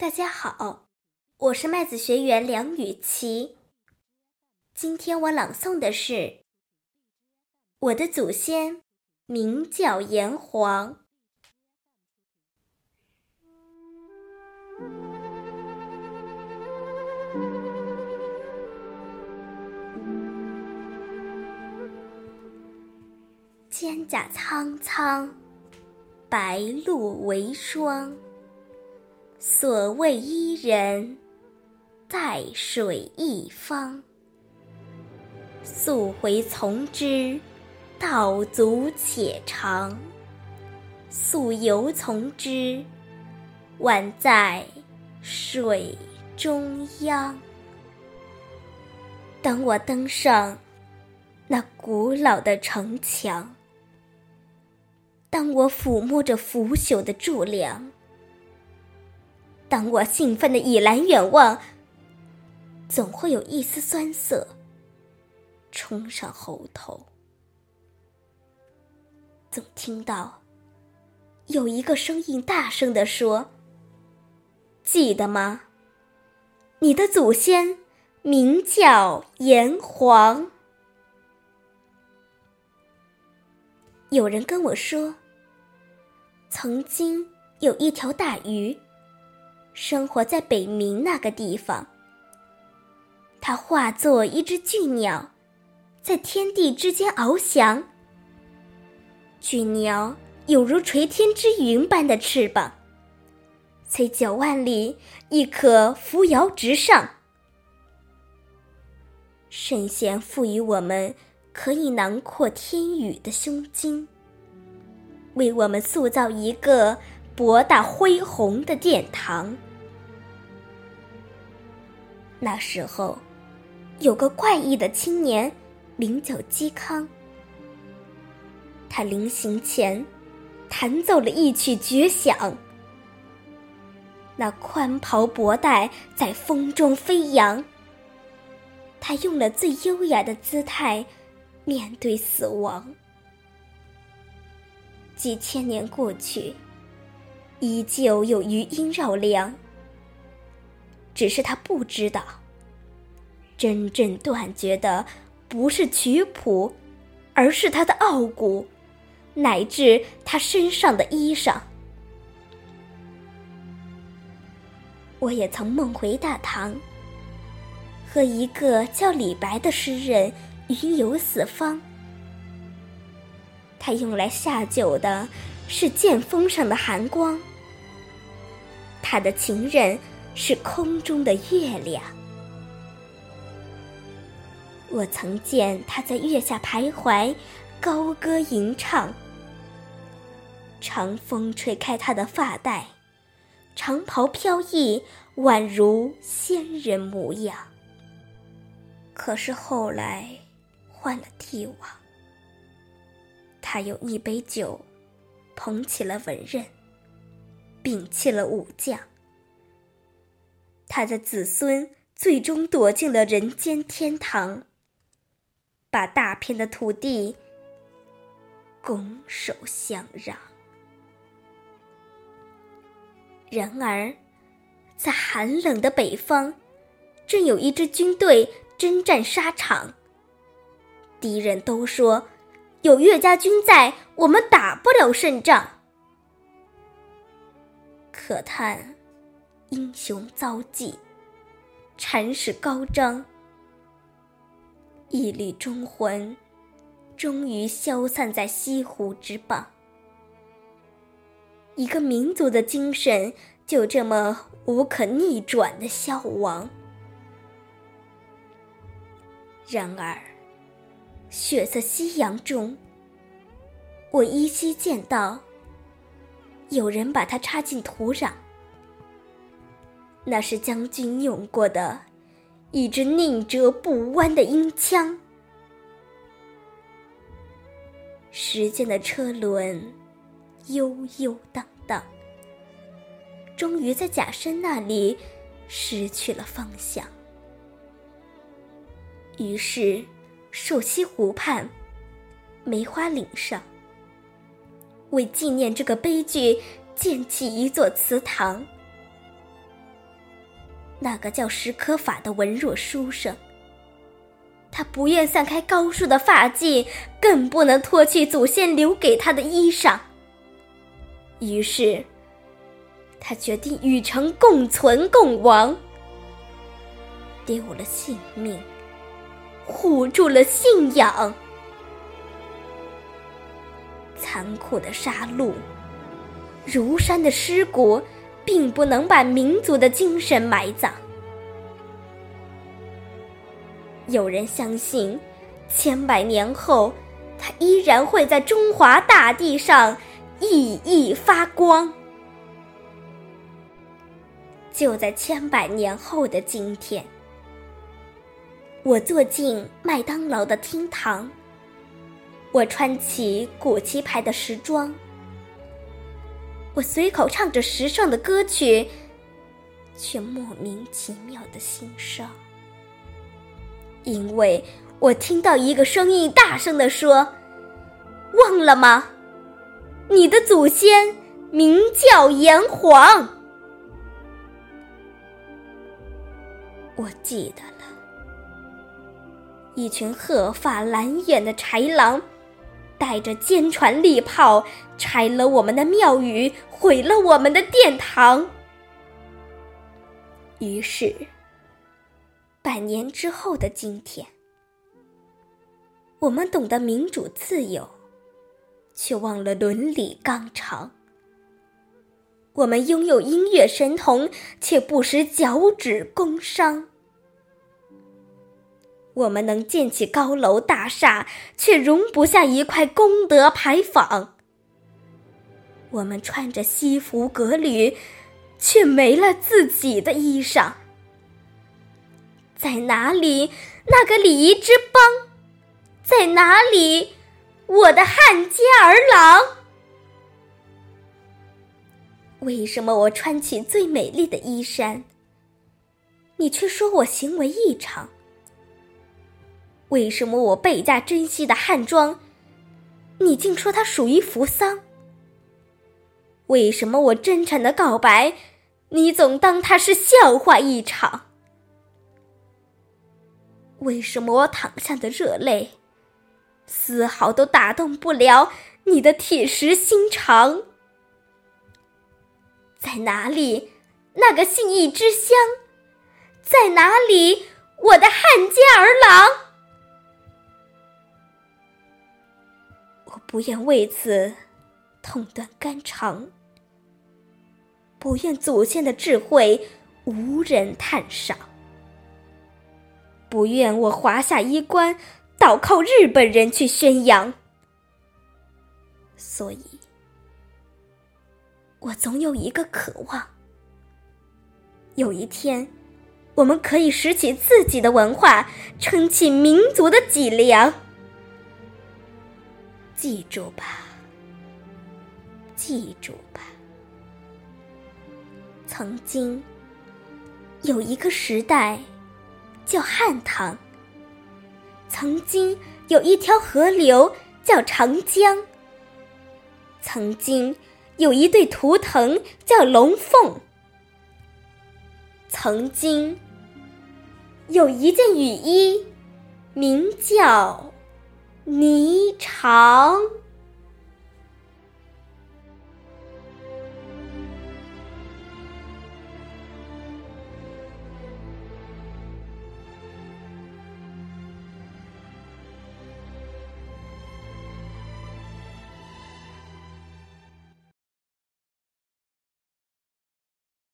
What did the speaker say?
大家好，我是麦子学员梁雨琪。今天我朗诵的是：我的祖先名叫炎黄。蒹葭苍苍，白露为霜。所谓伊人，在水一方。溯洄从之，道阻且长；溯游从之，宛在水中央。当我登上那古老的城墙，当我抚摸着腐朽的柱梁。当我兴奋的倚栏远望，总会有一丝酸涩冲上喉头。总听到有一个声音大声的说：“记得吗？你的祖先名叫炎黄。”有人跟我说，曾经有一条大鱼。生活在北冥那个地方，他化作一只巨鸟，在天地之间翱翔。巨鸟有如垂天之云般的翅膀，在九万里亦可扶摇直上。圣贤赋予我们可以囊括天宇的胸襟，为我们塑造一个博大恢宏的殿堂。那时候，有个怪异的青年，名叫嵇康。他临行前，弹奏了一曲绝响。那宽袍薄带在风中飞扬。他用了最优雅的姿态，面对死亡。几千年过去，依旧有余音绕梁。只是他不知道，真正断绝的不是曲谱，而是他的傲骨，乃至他身上的衣裳。我也曾梦回大唐，和一个叫李白的诗人云游四方。他用来下酒的是剑锋上的寒光，他的情人。是空中的月亮。我曾见他在月下徘徊，高歌吟唱。长风吹开他的发带，长袍飘逸，宛如仙人模样。可是后来换了帝王，他用一杯酒捧起了文人，摒弃了武将。他的子孙最终躲进了人间天堂，把大片的土地拱手相让。然而，在寒冷的北方，正有一支军队征战沙场。敌人都说有岳家军在，我们打不了胜仗。可叹。英雄遭际，禅始高张，一缕忠魂，终于消散在西湖之傍。一个民族的精神就这么无可逆转的消亡。然而，血色夕阳中，我依稀见到有人把它插进土壤。那是将军用过的一支宁折不弯的鹰枪。时间的车轮悠悠荡荡，终于在假山那里失去了方向。于是，朔溪湖畔梅花岭上，为纪念这个悲剧，建起一座祠堂。那个叫史可法的文弱书生。他不愿散开高树的发髻，更不能脱去祖先留给他的衣裳。于是，他决定与城共存共亡，丢了性命，护住了信仰。残酷的杀戮，如山的尸骨，并不能把民族的精神埋葬。有人相信，千百年后，它依然会在中华大地上熠熠发光。就在千百年后的今天，我坐进麦当劳的厅堂，我穿起古奇牌的时装，我随口唱着时尚的歌曲，却莫名其妙的心伤。因为我听到一个声音大声地说：“忘了吗？你的祖先名叫炎黄。”我记得了，一群鹤发蓝眼的豺狼，带着坚船利炮，拆了我们的庙宇，毁了我们的殿堂。于是。百年之后的今天，我们懂得民主自由，却忘了伦理纲常；我们拥有音乐神童，却不识脚趾工商；我们能建起高楼大厦，却容不下一块功德牌坊；我们穿着西服革履，却没了自己的衣裳。在哪里，那个礼仪之邦？在哪里，我的汉奸儿郎？为什么我穿起最美丽的衣衫，你却说我行为异常？为什么我倍加珍惜的汉装，你竟说它属于扶桑？为什么我真诚的告白，你总当它是笑话一场？为什么我淌下的热泪，丝毫都打动不了你的铁石心肠？在哪里，那个信义之乡？在哪里，我的汉奸儿郎？不愿为此痛断肝肠，不愿祖先的智慧无人探赏。不愿我华夏衣冠倒靠日本人去宣扬，所以，我总有一个渴望：有一天，我们可以拾起自己的文化，撑起民族的脊梁。记住吧，记住吧，曾经有一个时代。叫汉唐。曾经有一条河流叫长江。曾经有一对图腾叫龙凤。曾经有一件雨衣，名叫霓裳。